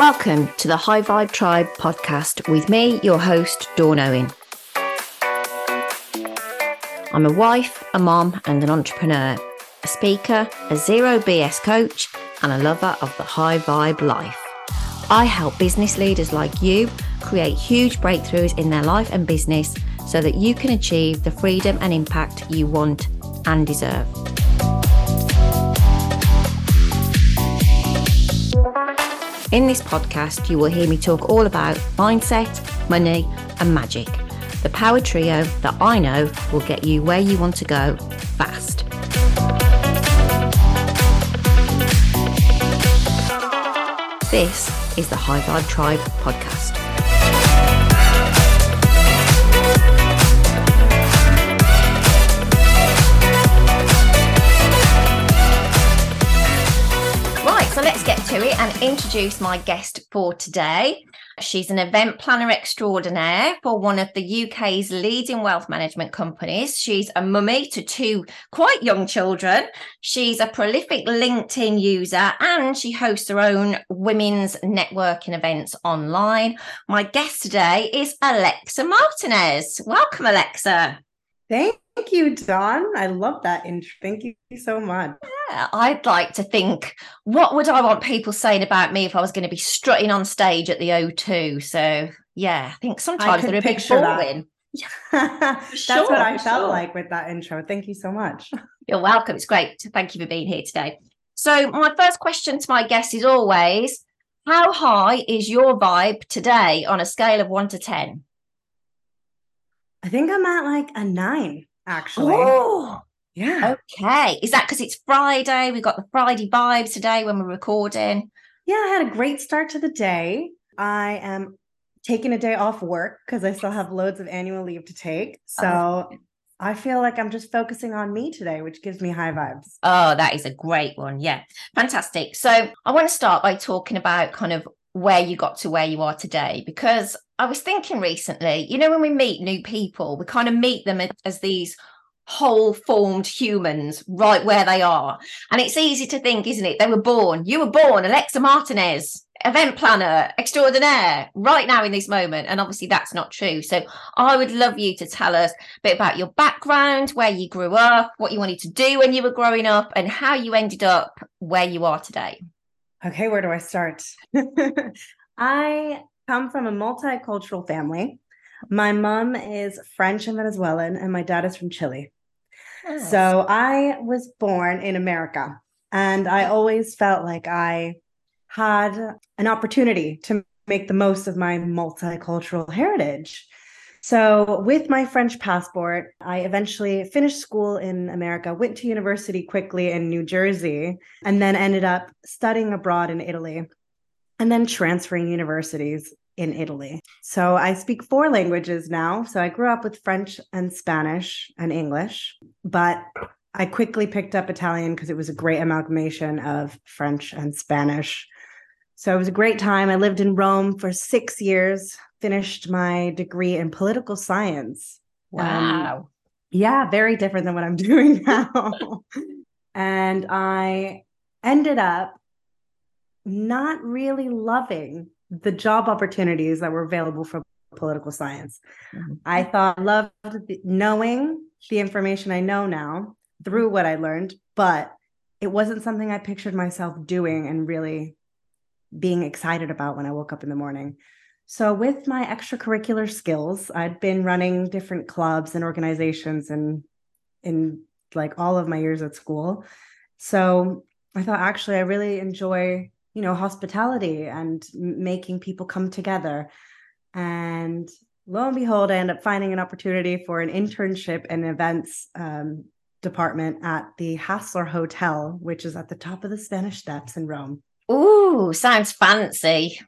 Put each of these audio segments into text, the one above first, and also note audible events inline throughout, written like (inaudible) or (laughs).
Welcome to the High Vibe Tribe podcast with me, your host, Dawn Owen. I'm a wife, a mom, and an entrepreneur, a speaker, a zero BS coach, and a lover of the high vibe life. I help business leaders like you create huge breakthroughs in their life and business so that you can achieve the freedom and impact you want and deserve. In this podcast, you will hear me talk all about mindset, money, and magic. The power trio that I know will get you where you want to go fast. This is the High Vibe Tribe podcast. And introduce my guest for today. She's an event planner extraordinaire for one of the UK's leading wealth management companies. She's a mummy to two quite young children. She's a prolific LinkedIn user and she hosts her own women's networking events online. My guest today is Alexa Martinez. Welcome, Alexa. Thank you, Dawn. I love that intro. Thank you so much. Yeah, I'd like to think, what would I want people saying about me if I was going to be strutting on stage at the O2? So, yeah, I think sometimes I they're a bit picture that. boring. (laughs) That's sure, what I felt sure. like with that intro. Thank you so much. (laughs) You're welcome. It's great. Thank you for being here today. So, my first question to my guest is always How high is your vibe today on a scale of one to 10? I think I'm at like a nine, actually. Oh, Yeah. okay. Is that because it's Friday? We've got the Friday vibes today when we're recording. Yeah, I had a great start to the day. I am taking a day off work because I still have loads of annual leave to take. Oh, so Oh. I feel like I'm just focusing on me today, which gives me high vibes. Oh, that is a great one. Yeah, fantastic. So, I want to start by talking about kind of where you got to where you are today because I was thinking recently, you know, when we meet new people, we kind of meet them as, these whole formed humans right where they are. And it's easy to think, isn't it? They were born, you were born, Alexa Martinez, event planner extraordinaire, right now in this moment. And obviously, that's not true. So, I would love you to tell us a bit about your background, where you grew up, what you wanted to do when you were growing up, and how you ended up where you are today. Okay, where do I start? (laughs) I come from a multicultural family. My mom is French and Venezuelan, and my dad is from Chile. Oh. So I was born in America, and I always felt like I had an opportunity to make the most of my multicultural heritage. So, with my French passport, I eventually finished school in America, went to university quickly in New Jersey, and then ended up studying abroad in Italy and then transferring universities in Italy. So, I speak four languages now. So, I grew up with French and Spanish and English, but I quickly picked up Italian because it was a great amalgamation of French and Spanish. So it was a great time. I lived in Rome for six years, finished my degree in political science. Um, wow. yeah, very different than what I'm (laughs) doing now. and I ended up not really loving the job opportunities that were available for political science. Mhm. I thought I loved the- knowing the information I know now through what I learned, but it wasn't something I pictured myself doing and really being excited about when I woke up in the morning. So, with my extracurricular skills, I'd been running different clubs and organizations and in like all of my years at school. So, I thought actually I really enjoy, you know, hospitality and making people come together. And lo and behold, I end up finding an opportunity for an internship in events um, department at the Hassler Hotel, which is at the top of the Spanish Steps in Rome. Ooh, sounds fancy.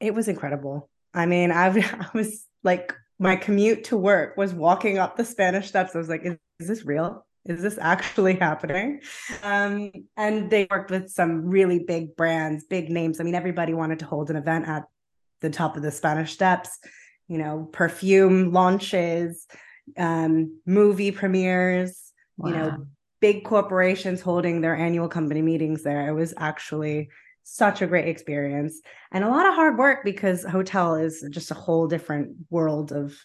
It was incredible. I mean, I, (laughs) I was like, my commute to work was walking up the Spanish Steps. I was like, is, is this real? Is this actually happening? Um, and they worked with some really big brands, big names. I mean, everybody wanted to hold an event at the top of the Spanish Steps, you know, perfume launches, um, movie premieres, you know, big corporations holding their annual company meetings there. It was actually such a great experience and a lot of hard work because hotel is just a whole different world of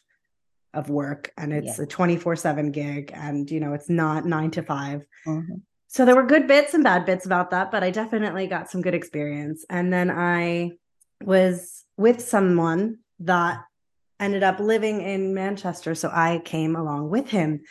of work and it's yeah. a 24/7 gig and you know it's not 9 to 5. Mm-hmm. So there were good bits and bad bits about that, but I definitely got some good experience. And then I was with someone that ended up living in Manchester, so I came along with him.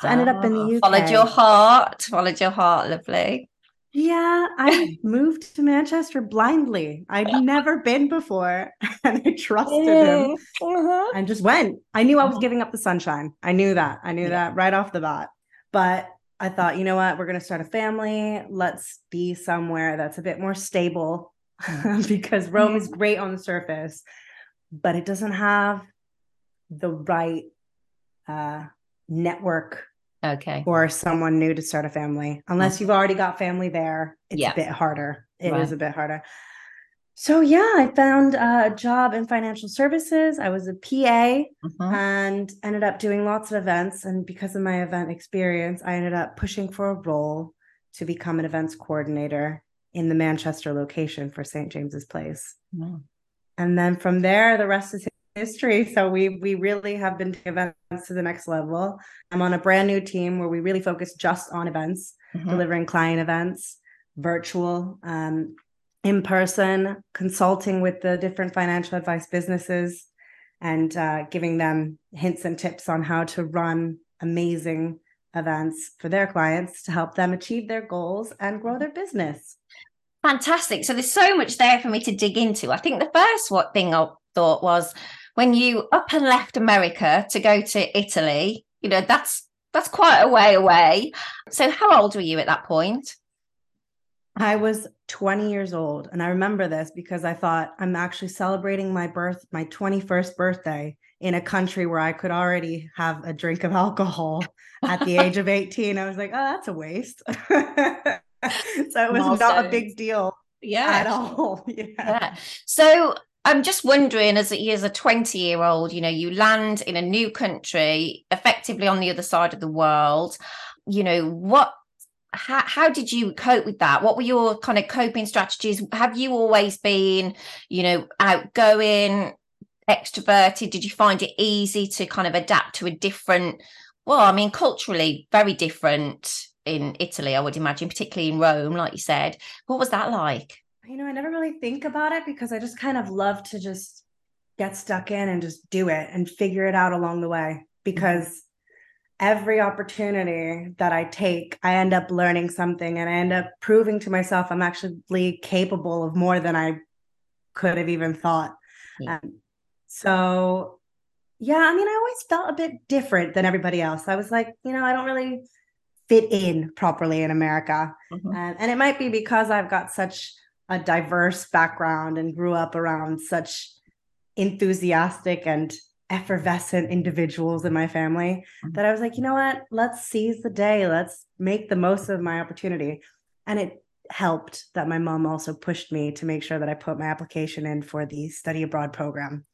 So I ended up in the UK. Ah, followed your heart, followed your heart, lovely. Yeah, I (laughs) moved to Manchester blindly. I'd never been before (laughs) and I trusted him uh-huh. and just went. I knew I was uh-huh. giving up the sunshine. I knew that. I knew yeah. that right off the bat. But I thought, you know what? We're going to start a family. Let's be somewhere that's a bit more stable (laughs) because Rome is great on the surface, but it doesn't have the right uh, network okay Or someone new to start a family unless mm. you've already got family there it's yeah. a bit harder It right. is a bit harder so yeah i found a job in financial services i was a pa uh-huh. and ended up doing lots of events and because of my event experience i ended up pushing for a role to become an events coordinator in the manchester location for st james's place and then from there the rest is history. So we we really have been events to the next level. I'm on a brand new team where we really focus just on events, mm-hmm. delivering client events, virtual, um, in person, consulting with the different financial advice businesses, and uh, giving them hints and tips on how to run amazing events for their clients to help them achieve their goals and grow their business. Fantastic. So there's so much there for me to dig into. I think the first what thing I thought was when you up and left America to go to Italy, you know, that's that's quite a way away. So how old were you at that point? I was 20 years old and I remember this because I thought I'm actually celebrating my birth my 21st birthday in a country where I could already have a drink of alcohol at the age of 18. I was like, "Oh, that's a waste." (laughs) so it was Milestone. not a big deal yeah at all (laughs) yeah. yeah. so I'm just wondering, as a, as a 20 year old, you know, you land in a new country, effectively on the other side of the world. You know, what, how, how did you cope with that? What were your kind of coping strategies? Have you always been, you know, outgoing, extroverted? Did you find it easy to kind of adapt to a different, well, I mean, culturally, very different in Italy, I would imagine, particularly in Rome, like you said. What was that like? You know, I never really think about it because I just kind of love to just get stuck in and just do it and figure it out along the way because every opportunity that I take, I end up learning something and I end up proving to myself I'm actually capable of more than I could have even thought. Yeah. Um, so, yeah, I mean, I always felt a bit different than everybody else. I was like, you know, I don't really fit in properly in America. Mm-hmm. Um, and it might be because I've got such a diverse background and grew up around such enthusiastic and effervescent individuals in my family mm-hmm. that I was like, you know what? Let's seize the day. Let's make the most of my opportunity. And it helped that my mom also pushed me to make sure that I put my application in for the study abroad program.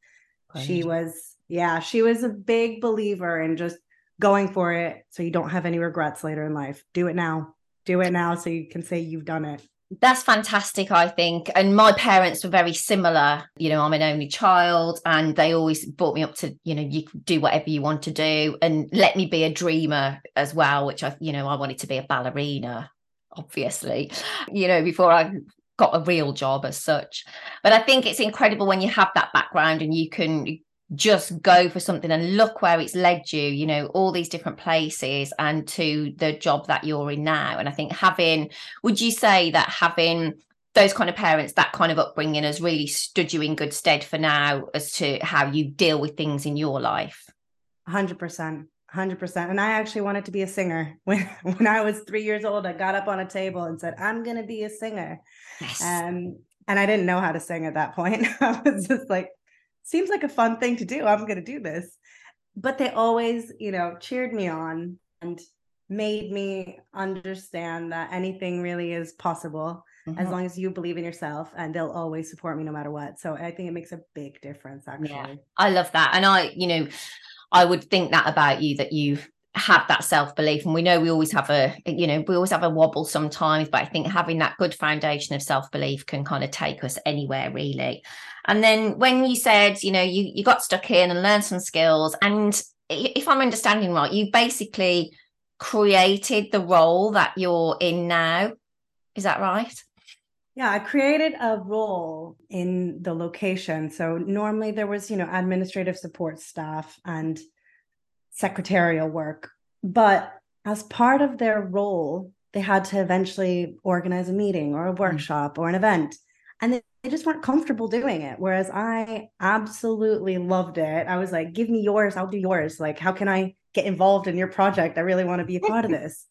She was, yeah, she was a big believer in just going for it so you don't have any regrets later in life. Do it now. Do it now so you can say you've done it that's fantastic i think. And my parents were very similar. You know i'm an only child and they always brought me up to you know you do whatever you want to do and let me be a dreamer as well which i you know i wanted to be a ballerina obviously you know before i got a real job as such. But i think it's incredible when you have that background and you can just go for something and look where it's led you you know all these different places and to the job that you're in now. And i think having would you say that having those kind of parents that kind of upbringing has really stood you in good stead for now as to how you deal with things in your life? 100% 100% and i actually wanted to be a singer. (laughs) When when i was 3 years old i got up on a table and said i'm going to be a singer. Yes. um, and i didn't know how to sing at that point. (laughs) I was just like seems like a fun thing to do. I'm going to do this. But they always, you know, cheered me on and made me understand that anything really is possible mm-hmm. as long as you believe in yourself and they'll always support me no matter what. So I think it makes a big difference actually. Yeah, I love that. And I, you know, I would think that about you that you've have that self-belief and we know we always have a you know we always have a wobble sometimes but i think having that good foundation of self-belief can kind of take us anywhere really and then when you said you know you you got stuck in and learned some skills and if i'm understanding right you basically created the role that you're in now is that right yeah, I created a role in the location. So normally there was, you know, administrative support staff and secretarial work. But as part of their role, they had to eventually organize a meeting or a mm. workshop or an event. And they, they just weren't comfortable doing it. Whereas I absolutely loved it. I was like, give me yours, I'll do yours. Like, how can I get involved in your project? I really want to be a part of (laughs) this.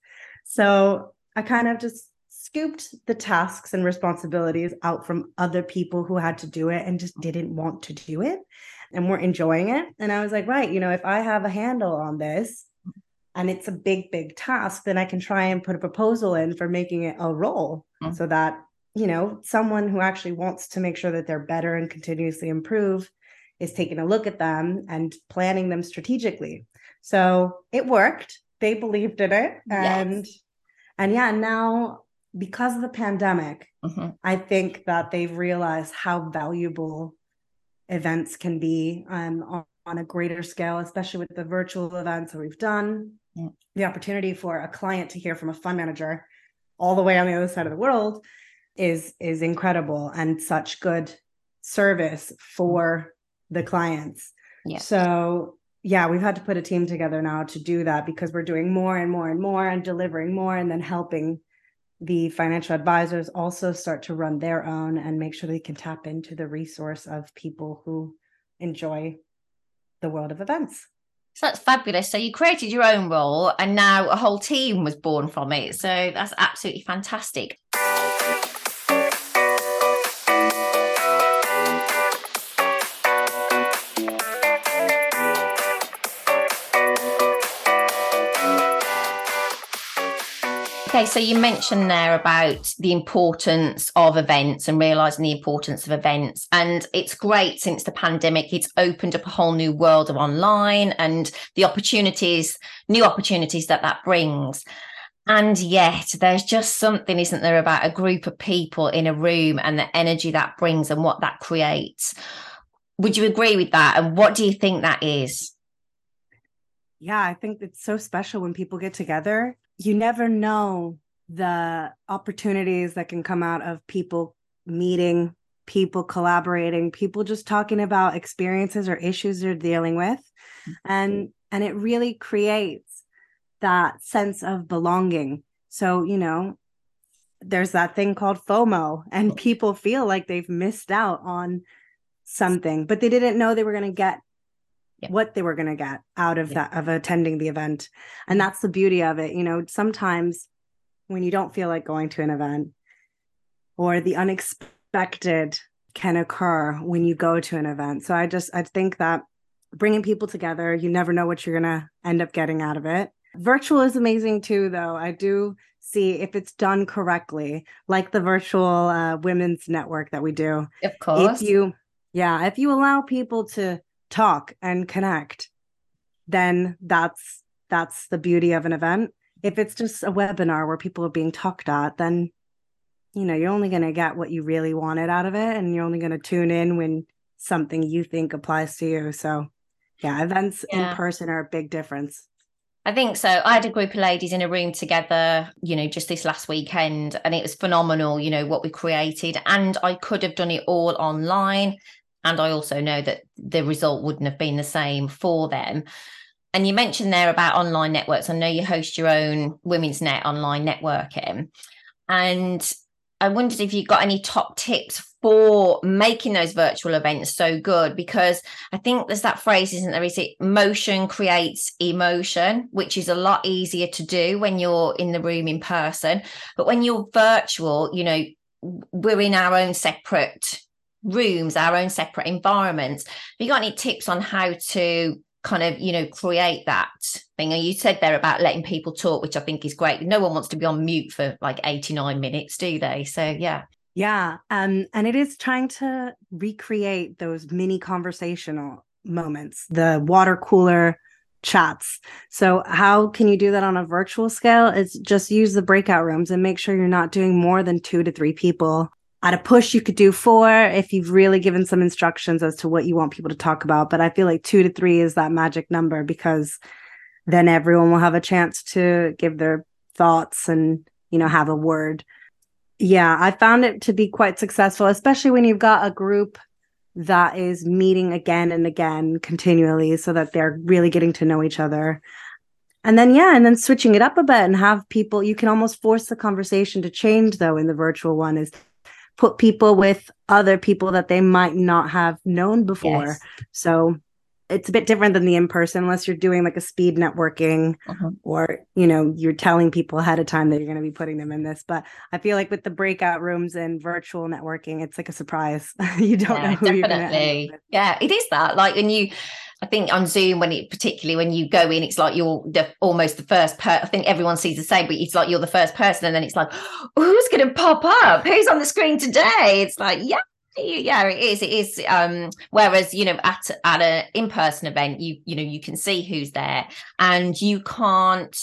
So I kind of just scooped the tasks and responsibilities out from other people who had to do it and just didn't want to do it and weren't enjoying it. And I was like, right, you know, if I have a handle on this and it's a big, big task, then I can try and put a proposal in for making it a role mm-hmm. so that, you know, someone who actually wants to make sure that they're better and continuously improve is taking a look at them and planning them strategically. So it worked. They believed in it. And yes. and yeah, now because of the pandemic, mm-hmm. I think that they've realized how valuable events can be um, on, on, a greater scale, especially with the virtual events that we've done. Yeah. The opportunity for a client to hear from a fund manager all the way on the other side of the world is is incredible and such good service for the clients. Yeah. So yeah, we've had to put a team together now to do that because we're doing more and more and more and delivering more and then helping the financial advisors also start to run their own and make sure they can tap into the resource of people who enjoy the world of events. So that's fabulous. So you created your own role and now a whole team was born from it. So that's absolutely fantastic. Okay, so you mentioned there about the importance of events and realizing the importance of events. And it's great since the pandemic, it's opened up a whole new world of online and the opportunities, new opportunities that that brings. And yet, there's just something, isn't there, about a group of people in a room and the energy that brings and what that creates. Would you agree with that? And what do you think that is? Yeah, I think it's so special when people get together you never know the opportunities that can come out of people meeting people collaborating people just talking about experiences or issues they're dealing with. And and it really creates that sense of belonging. So you know there's that thing called fomo and oh. people feel like they've missed out on something but they didn't know they were going to get yeah. what they were going to get out of yeah. that of attending the event. And that's the beauty of it you know sometimes when you don't feel like going to an event or the unexpected can occur when you go to an event. So i just i think that bringing people together you never know what you're going to end up getting out of it. Virtual is amazing too though. I do see if it's done correctly like the virtual uh, women's network that we do. Of course. if you yeah if you allow people to talk and connect then that's that's the beauty of an event if it's just a webinar where people are being talked at then you know you're only going to get what you really wanted out of it and you're only going to tune in when something you think applies to you so yeah events yeah. in person are a big difference I think so. I had a group of ladies in a room together, you know, just this last weekend, and it was phenomenal, you know, what we created. And I could have done it all online. And I also know that the result wouldn't have been the same for them. And you mentioned there about online networks. I know you host your own Women's Net online networking. And I wondered if you got any top tips for making those virtual events so good because I think there's that phrase, isn't there? Is it motion creates emotion, which is a lot easier to do when you're in the room in person. But when you're virtual, you know, we're in our own separate rooms, our own separate environments. Have you got any tips on how to kind of, you know, create that thing? And you said there about letting people talk, which I think is great. No one wants to be on mute for like 89 minutes, do they? So yeah. Yeah. Um, and it is trying to recreate those mini conversational moments, the water cooler chats. So, how can you do that on a virtual scale? It's just use the breakout rooms and make sure you're not doing more than two to three people. At a push, you could do four if you've really given some instructions as to what you want people to talk about. But I feel like two to three is that magic number because then everyone will have a chance to give their thoughts and, you know, have a word. Yeah, I found it to be quite successful, especially when you've got a group that is meeting again and again continually so that they're really getting to know each other. And then, yeah, and then switching it up a bit and have people, you can almost force the conversation to change, though, in the virtual one is put people with other people that they might not have known before. Yes. So it's a bit different than the in person unless you're doing like a speed networking uh-huh. or you know you're telling people ahead of time that you're going to be putting them in this but i feel like with the breakout rooms and virtual networking it's like a surprise (laughs) you don't yeah, know who definitely. you're yeah it is that like when you I think on Zoom, when it particularly when you go in, it's like you're the, almost the first per. I think everyone sees the same, but it's like you're the first person, and then it's like, (gasps) who's going to pop up? Who's on the screen today? It's like, yeah, yeah it is it is um whereas you know at at an in-person event you you know you can see who's there and you can't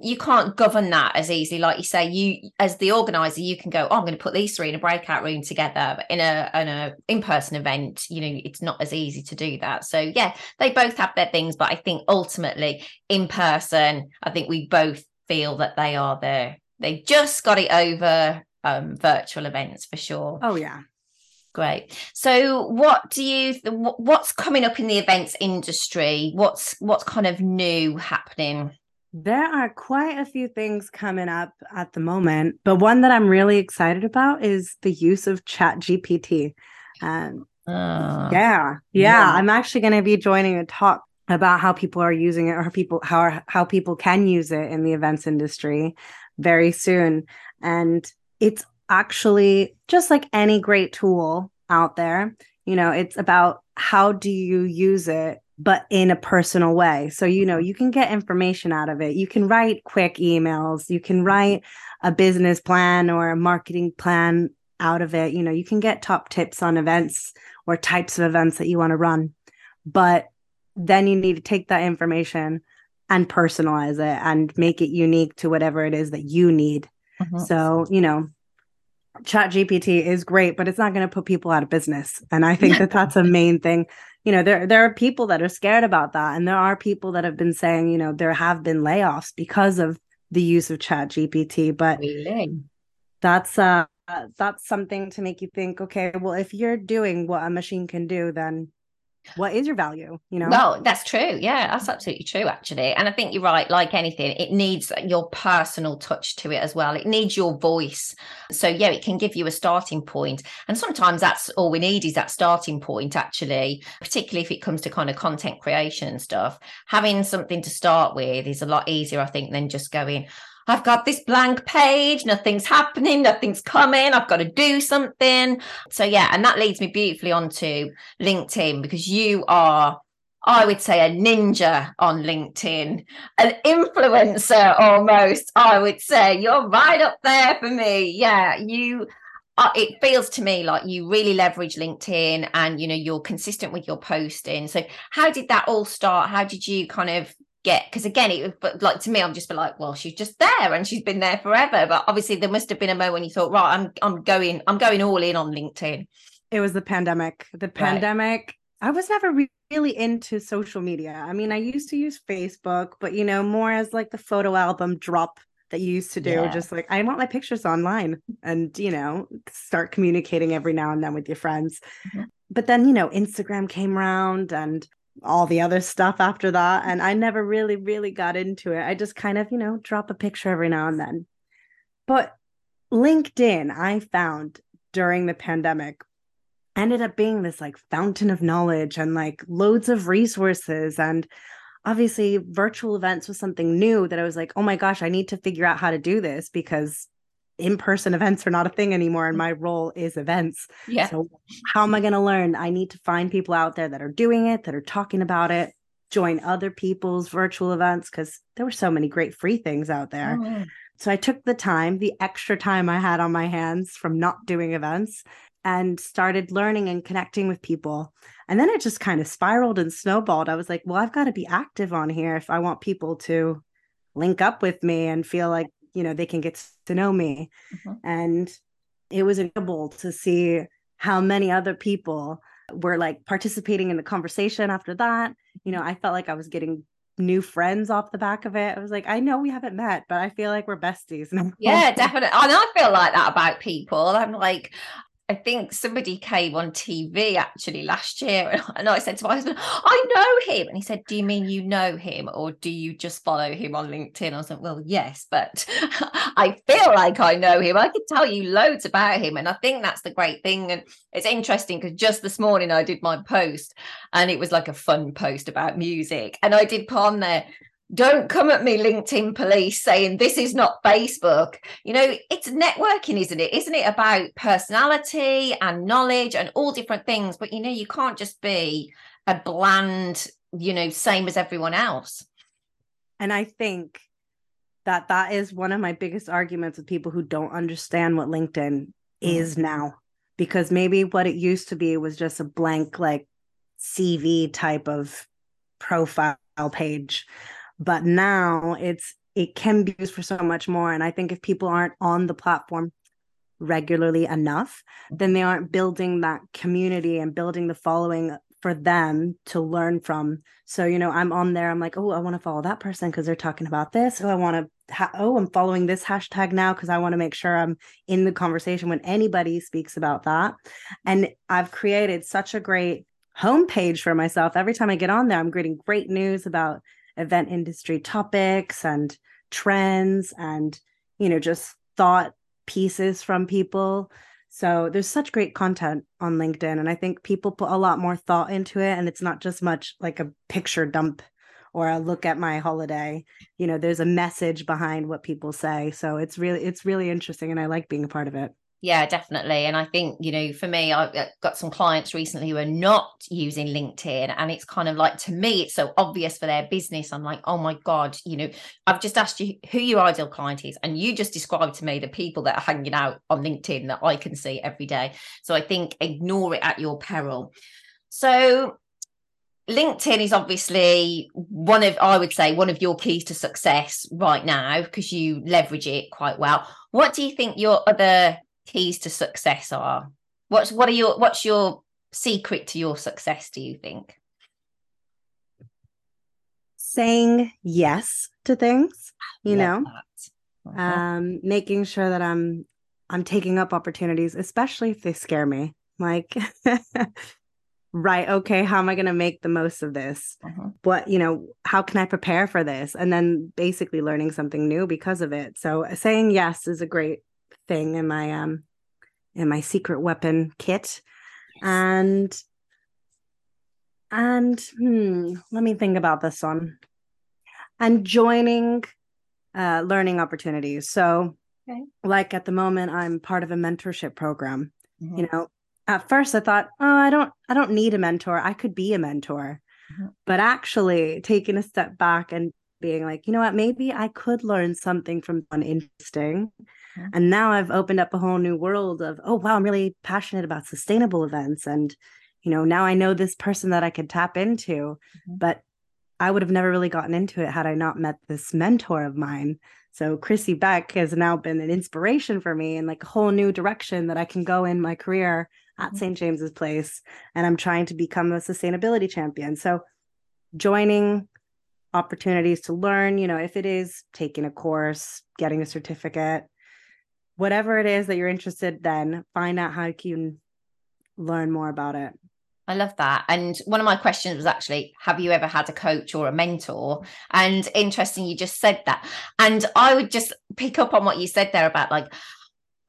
you can't govern that as easily. Like you say you as the organizer you can go oh i'm going to put these three in a breakout room together but in a in a in-person event. You know it's not as easy to do that. So yeah they both have their things but i think ultimately in person i think we both feel that they are there they just got it over um virtual events for sure. Oh yeah Great. So, what do you? What's coming up in the events industry? What's what's kind of new happening? There are quite a few things coming up at the moment, but one that I'm really excited about is the use of Chat GPT. Um, uh, yeah, yeah, yeah, I'm actually going to be joining a talk about how people are using it or people how how people can use it in the events industry very soon, and it's actually just like any great tool out there, you know, it's about how do you use it but in a personal way. So, you know, you can get information out of it. You can write quick emails, you can write a business plan or a marketing plan out of it. You know, you can get top tips on events or types of events that you want to run. But then you need to take that information and personalize it and make it unique to whatever it is that you need. Mm-hmm. So, you know, chat gpt is great but it's not going to put people out of business. And i think that that's a (laughs) main thing. You know there there are people that are scared about that and there are people that have been saying you know there have been layoffs because of the use of chat gpt but really? that's uh that's something to make you think okay well if you're doing what a machine can do then what is your value you know? Well that's true. Yeah that's absolutely true actually. And i think you're right like anything it needs your personal touch to it as well. It needs your voice. So yeah it can give you a starting point. And sometimes that's all we need is that starting point actually particularly if it comes to kind of content creation and stuff. Having something to start with is a lot easier i think than just going I've got this blank page, nothing's happening, nothing's coming, I've got to do something. So, yeah, and that leads me beautifully onto LinkedIn because you are I would say a ninja on LinkedIn, an influencer almost. I would say you're right up there for me. Yeah, you. Uh, it feels to me like you really leverage LinkedIn, and you know you're consistent with your posting. So, how did that all start? How did you kind of get because again it but like to me i'm just like well she's just there and she's been there forever but obviously there must have been a moment when you thought right i'm i'm going i'm going all in on linkedin it was the pandemic the pandemic right. i was never really into social media i mean i used to use facebook but you know more as like the photo album drop that you used to do yeah. just like i want my pictures online and you know start communicating every now and then with your friends mm-hmm. but then you know instagram came around and all the other stuff after that. And I never really, really got into it. I just kind of, you know, drop a picture every now and then. But LinkedIn, I found during the pandemic, ended up being this like fountain of knowledge and like loads of resources. And obviously, virtual events was something new that I was like, oh my gosh, I need to figure out how to do this because in-person events are not a thing anymore and mm. my role is events yeah so how am i going to learn i need to find people out there that are doing it that are talking about it join other people's virtual events because there were so many great free things out there oh. so i took the time the extra time i had on my hands from not doing events and started learning and connecting with people. And then it just kind of spiraled and snowballed. I was like, well, I've got to be active on here if I want people to link up with me and feel like, you know, they can get to know me. Mm-hmm. And it was incredible to see how many other people were like participating in the conversation after that. You know, I felt like I was getting new friends off the back of it. I was like, I know we haven't met, but I feel like we're besties now. Yeah, definitely. And I feel like that about people. I'm like, I think somebody came on TV actually last year, (laughs) and I said to my husband, "I know him," and he said, "Do you mean you know him, or do you just follow him on LinkedIn?" I was like, "Well, yes, but (laughs) I feel like I know him. I could tell you loads about him, and I think that's the great thing. And it's interesting because just this morning I did my post, and it was like a fun post about music, and I did put on there don't come at me linkedin police saying this is not facebook. You know it's networking isn't it? Isn't it about personality and knowledge and all different things? But you know you can't just be a bland you know same as everyone else. And i think that that is one of my biggest arguments with people who don't understand what linkedin mm. is now. Because maybe what it used to be was just a blank like cv type of profile page but now it's it can be used for so much more. And i think if people aren't on the platform regularly enough then they aren't building that community and building the following for them to learn from. So you know i'm on there i'm like oh i want to follow that person because they're talking about this. Oh i want to ha- oh i'm following this hashtag now because i want to make sure i'm in the conversation when anybody speaks about that. And i've created such a great homepage for myself. Every time i get on there i'm getting great news about event industry topics and trends and you know just thought pieces from people. So there's such great content on linkedin and i think people put a lot more thought into it and it's not just much like a picture dump or a look at my holiday. You know there's a message behind what people say. So it's really it's really interesting and i like being a part of it yeah, definitely. And I think, you know, for me, I've uh, got some clients recently who are not using LinkedIn. And it's kind of like, to me, it's so obvious for their business. I'm like, oh my God, you know, I've just asked you who your ideal client is. And you just described to me the people that are hanging out on LinkedIn that I can see every day. So I think ignore it at your peril. So LinkedIn is obviously one of, I would say, one of your keys to success right now because you leverage it quite well. What do you think your other keys to success are? What's what are your what's your secret to your success, do you think? Saying yes to things, you know. Uh-huh. Um, making sure that I'm I'm taking up opportunities, especially if they scare me. Like (laughs) right okay how am i going to make the most of this uh-huh. what you know how can i prepare for this and then basically learning something new because of it so saying yes is a great thing in my um in my secret weapon kit yes. and and hmm, let me think about this one and joining uh, learning opportunities so okay. like at the moment i'm part of a mentorship program mm-hmm. you know at first i thought oh i don't i don't need a mentor i could be a mentor mm-hmm. but actually taking a step back and being like you know what maybe i could learn something from someone interesting and now I've opened up a whole new world of, oh, wow, I'm really passionate about sustainable events. And, you know, now I know this person that I could tap into. Mm-hmm. But I would have never really gotten into it had I not met this mentor of mine. So Chrissy Beck has now been an inspiration for me and like a whole new direction that I can go in my career at mm-hmm. St. James's Place. And I'm trying to become a sustainability champion. So joining opportunities to learn, you know, if it is taking a course, getting a certificate, whatever it is that you're interested then find out how you can learn more about it I love that. And one of my questions was actually, have you ever had a coach or a mentor? And interesting, you just said that. And I would just pick up on what you said there about like,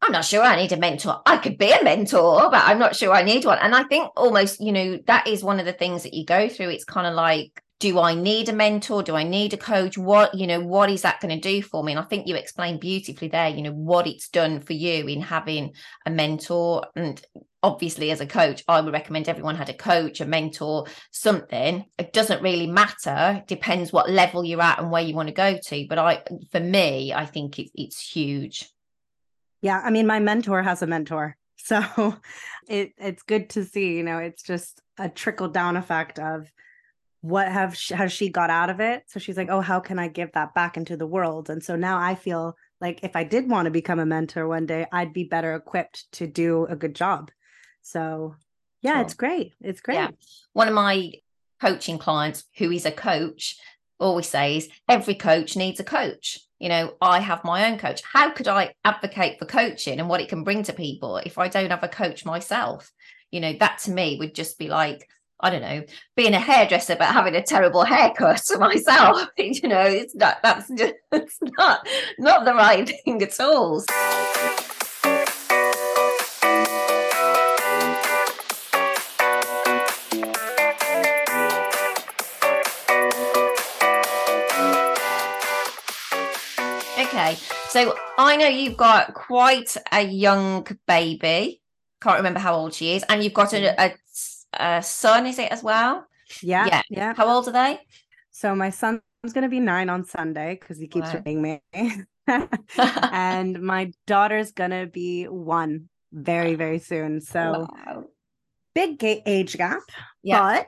I'm not sure I need a mentor. I could be a mentor, but I'm not sure I need one. And I think almost, you know, that is one of the things that you go through. It's kind of like do I need a mentor? Do I need a coach? What, you know, what is that going to do for me? And I think you explained beautifully there, you know, what it's done for you in having a mentor. And obviously, as a coach, I would recommend everyone had a coach, a mentor, something. It doesn't really matter. It depends what level you're at and where you want to go to. But I, for me, I think it's it's huge. Yeah. I mean, my mentor has a mentor. So (laughs) it it's good to see, you know, it's just a trickle down effect of what have she, has she got out of it? So she's like, "Oh, how can I give that back into the world?" And so now I feel like if I did want to become a mentor one day, I'd be better equipped to do a good job. So, yeah, it's great. It's great. Yeah. One of my coaching clients who is a coach always says every coach needs a coach you know i have my own coach how could i advocate for coaching and what it can bring to people if i don't have a coach myself you know that to me would just be like i don't know being a hairdresser but having a terrible haircut to (laughs) myself (laughs) you know it's not that's just (laughs) it's not not the right thing at all Okay. So I know you've got quite a young baby. Can't remember how old she is. And you've got a, mm. a, a son, is it as well? Yeah. Yeah. Yeah. How old are they? So my son's going to be nine on Sunday because he keeps wow. ringing me. (laughs) (laughs) and my daughter's going to be one very, very soon. So wow. big age gap. Yeah. But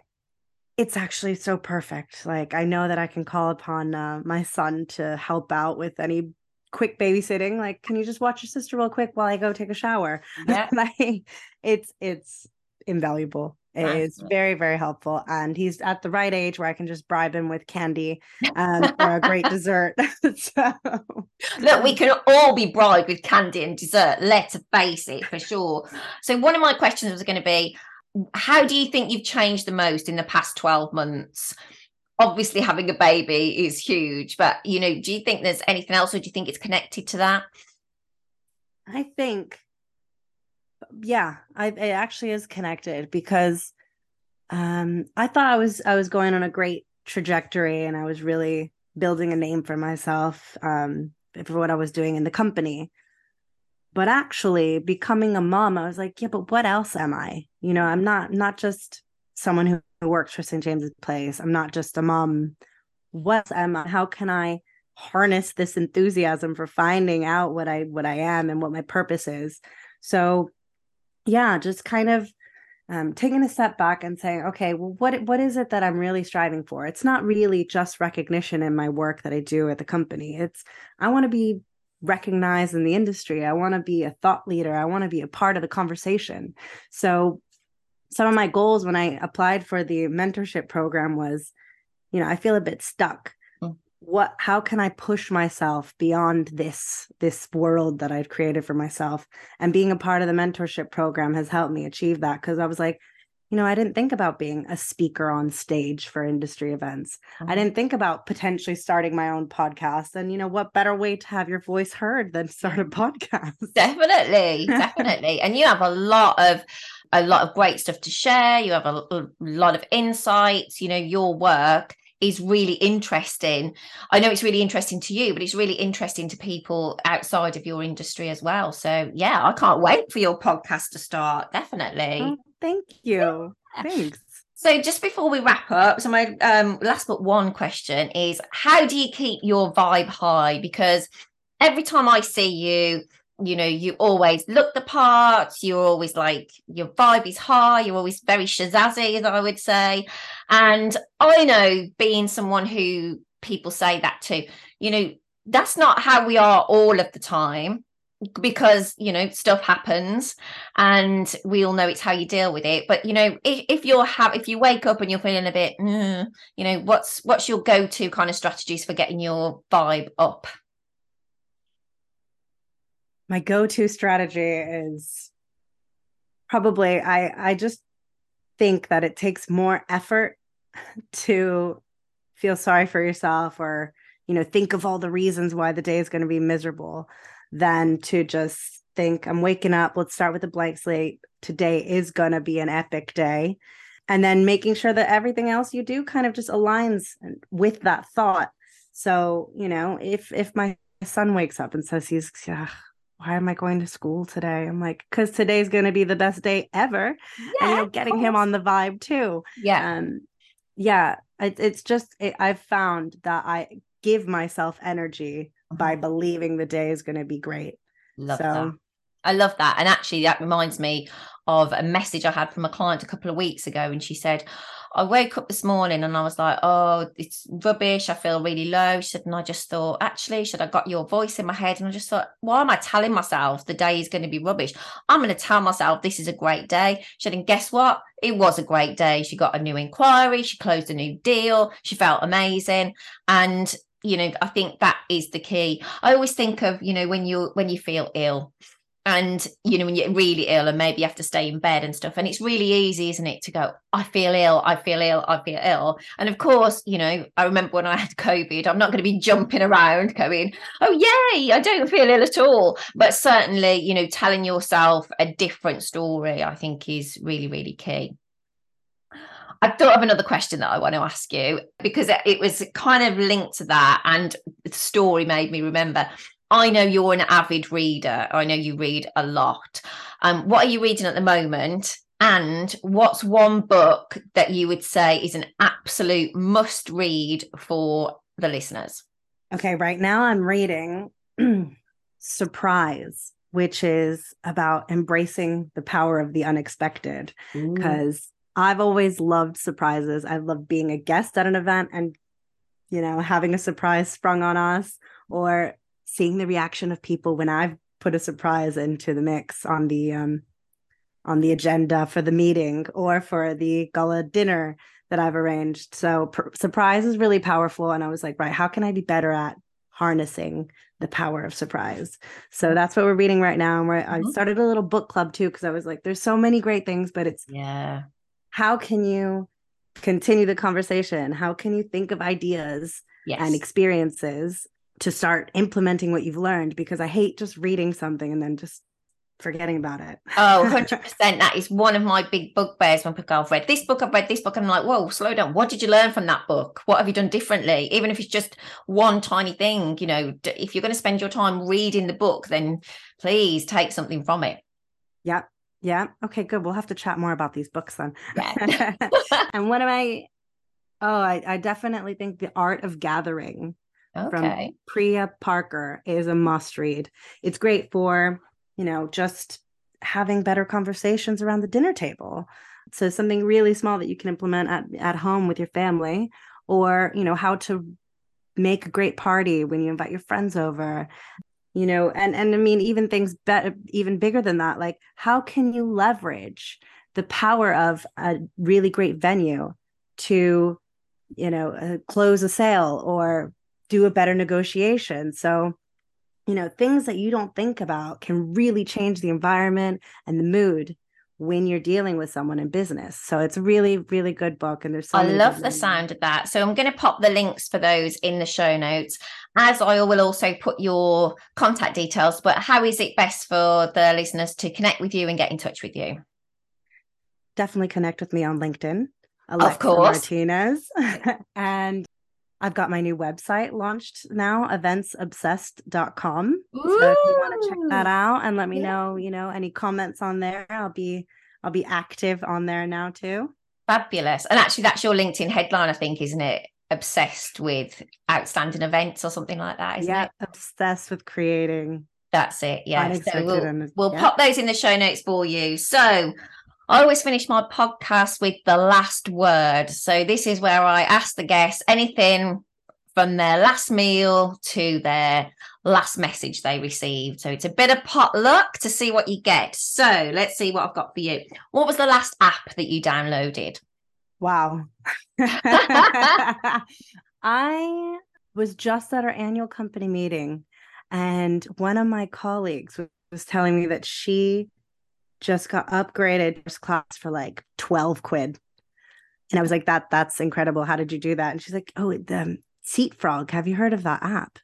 it's actually so perfect. Like I know that I can call upon uh, my son to help out with any quick babysitting. Like, can you just watch your sister real quick while I go take a shower? (laughs) Yeah. like, it's it's invaluable. It nice. is very very helpful, and he's at the right age where I can just bribe him with candy um, (laughs) for a great dessert. (laughs) so. Look, we (laughs) can all be bribed with candy and dessert. Let's face it, for sure. So one of my questions was going to be how do you think you've changed the most in the past 12 months obviously having a baby is huge but you know do you think there's anything else or do you think it's connected to that i think yeah I, it actually is connected because um i thought i was i was going on a great trajectory and i was really building a name for myself um for what i was doing in the company. But actually becoming a mom i was like yeah but what else am i? You know i'm not not just someone who works for st james's place. I'm not just a mom. What am i? How can i harness this enthusiasm for finding out what i what i am and what my purpose is? So yeah just kind of um, taking a step back and saying okay well what what is it that i'm really striving for it's not really just recognition in my work that i do at the company it's i want to be recognized in the industry. I want to be a thought leader. I want to be a part of the conversation. So some of my goals when I applied for the mentorship program was, you know, I feel a bit stuck. What how can I push myself beyond this this world that I've created for myself? And being a part of the mentorship program has helped me achieve that because I was like, you know, I didn't think about being a speaker on stage for industry events. Mm-hmm. I didn't think about potentially starting my own podcast. And, you know, what better way to have your voice heard than start a podcast? Definitely, (laughs) definitely. and you have a lot of, a lot of great stuff to share. You have a, a lot of insights. You know, your work is really interesting. I know it's really interesting to you, but it's really interesting to people outside of your industry as well. So, yeah, I can't wait for your podcast to start. Definitely. Oh, thank you. Thanks. So, just before we wrap up, so my um, last but one question is how do you keep your vibe high? Because every time I see you, you know, you always look the part, you're always like, your vibe is high, you're always very shazazzy, as I would say. And I know being someone who people say that to, you know, that's not how we are all of the time because you know stuff happens and we all know it's how you deal with it but you know if, if you're have if you wake up and you're feeling a bit mm, you know what's what's your go-to kind of strategies for getting your vibe up my go-to strategy is probably i i just think that it takes more effort to feel sorry for yourself or you know think of all the reasons why the day is going to be miserable than to just think i'm waking up let's start with a blank slate. Today is going to be an epic day. And then making sure that everything else you do kind of just aligns with that thought. So you know if if my son wakes up and says he's why am I going to school today? I'm like, because today's going to be the best day ever. And you know, getting him on the vibe too. Yeah. Um, yeah. It, it's just, it, I've found that I give myself energy mm-hmm. by believing the day is going to be great. Love so, that. I love that. And actually, that reminds me of a message I had from a client a couple of weeks ago. And she said, I woke up this morning and I was like, oh, it's rubbish. I feel really low. She said, and I just thought, actually, should I got your voice in my head? And I just thought, why am I telling myself the day is going to be rubbish? I'm going to tell myself this is a great day. She said, and guess what? It was a great day. She got a new inquiry. She closed a new deal. She felt amazing. And you know, I think that is the key. I always think of, you know, when you when you feel ill, and you know when you're really ill and maybe you have to stay in bed and stuff and it's really easy isn't it to go i feel ill i feel ill i feel ill. And of course you know i remember when i had covid i'm not going to be jumping around going oh yay i don't feel ill at all. But certainly you know telling yourself a different story i think is really really key. I thought of another question that I want to ask you because it was kind of linked to that, and the story made me remember. I know you're an avid reader. I know you read a lot. Um, what are you reading at the moment? And what's one book that you would say is an absolute must read for the listeners? Okay, right now I'm reading (clears throat) Surprise, which is about embracing the power of the unexpected. Because I've always loved surprises. I love being a guest at an event and, you know, having a surprise sprung on us or seeing the reaction of people when I've put a surprise into the mix on the um on the agenda for the meeting or for the gala dinner that I've arranged. So pr- surprise is really powerful and I was like, right, how can I be better at harnessing the power of surprise? So that's what we're reading right now and mm-hmm. I started a little book club too because I was like there's so many great things but it's yeah. How can you continue the conversation? How can you think of ideas yes. and experiences to start implementing what you've learned because I hate just reading something and then just forgetting about it. oh, (laughs) 100%. That is one of my big bugbears when people I've read this book, I've read this book. And I'm like, whoa, slow down. What did you learn from that book? What have you done differently? Even if it's just one tiny thing, you know, if you're going to spend your time reading the book, then please take something from it. Yep. Yeah. Okay, good. We'll have to chat more about these books then. Yeah. (laughs) and one of my, oh, I, I definitely think The Art of Gathering okay. from Priya Parker is a must read. It's great for, you know, just having better conversations around the dinner table. So something really small that you can implement at, at home with your family, or, you know, how to make a great party when you invite your friends over you know and and i mean even things better even bigger than that like how can you leverage the power of a really great venue to you know uh, close a sale or do a better negotiation. So, you know, things that you don't think about can really change the environment and the mood when you're dealing with someone in business. So it's a really, really good book. And there's so I love the sound of that. So I'm going to pop the links for those in the show notes, as I will also put your contact details. But how is it best for the listeners to connect with you and get in touch with you? Definitely connect with me on LinkedIn. Alexa of course. Martinez. (laughs) and I've got my new website launched now, eventsobsessed.com. Ooh. So if you want to check that out and let me yeah. know, you know, any comments on there, I'll be I'll be active on there now too. Fabulous. And actually that's your LinkedIn headline, I think, isn't it? Obsessed with outstanding events or something like that, isn't yeah, it? Obsessed with creating. That's it. Yeah. So we'll, we'll yeah. pop those in the show notes for you. So I always finish my podcast with the last word. So this is where I ask the guests anything from their last meal to their last message they received. So it's a bit of potluck to see what you get. So let's see what I've got for you. What was the last app that you downloaded? Wow. (laughs) I was just at our annual company meeting, and one of my colleagues was telling me that she just got upgraded first class for like 12 quid. And I was like, that that's incredible. How did you do that? And she's like, oh, the Seatfrog. Have you heard of that app?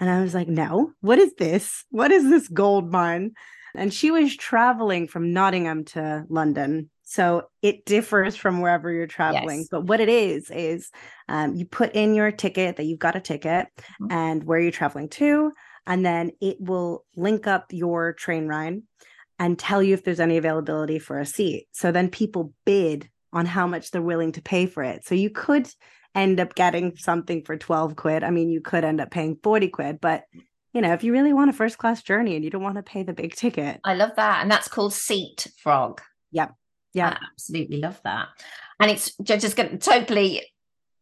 And I was like, no, what is this? What is this gold mine? And she was traveling from Nottingham to London. So it differs from wherever you're traveling. Yes. But what it is, is um, you put in your ticket that you've got a ticket mm-hmm. and where you're traveling to. And then it will link up your train ride and tell you if there's any availability for a seat. So then people bid on how much they're willing to pay for it. So you could end up getting something for 12 quid. I mean, you could end up paying 40 quid, but you know, if you really want a first class journey and you don't want to pay the big ticket. I love that. And that's called Seat Frog. Yep. Yeah. I absolutely love that. And it's just going to totally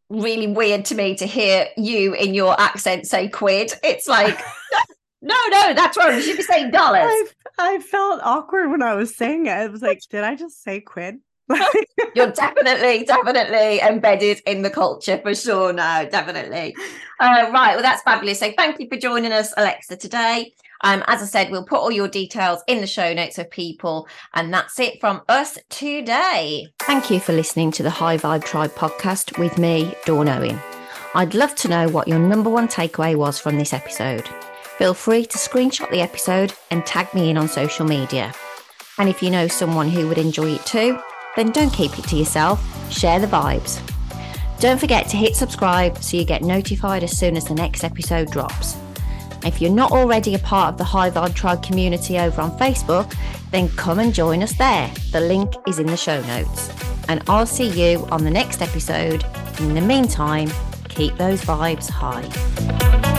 really weird to me to hear you in your accent say quid. It's like, (laughs) no, no, that's wrong. You should be saying dollars. I, I felt awkward when I was saying it. I was like, did I just say quid? (laughs) You're definitely, definitely embedded in the culture for sure now, definitely. Uh, right, well, that's fabulous. So thank you for joining us, Alexa, today. Um, as I said, we'll put all your details in the show notes of people. And that's it from us today. Thank you for listening to the High Vibe Tribe podcast with me, Dawn Owen. I'd love to know what your number one takeaway was from this episode. Feel free to screenshot the episode and tag me in on social media. And if you know someone who would enjoy it too, then don't keep it to yourself, share the vibes. Don't forget to hit subscribe so you get notified as soon as the next episode drops. If you're not already a part of the High Vibe Tribe community over on Facebook, then come and join us there. The link is in the show notes. And I'll see you on the next episode. In the meantime, keep those vibes high.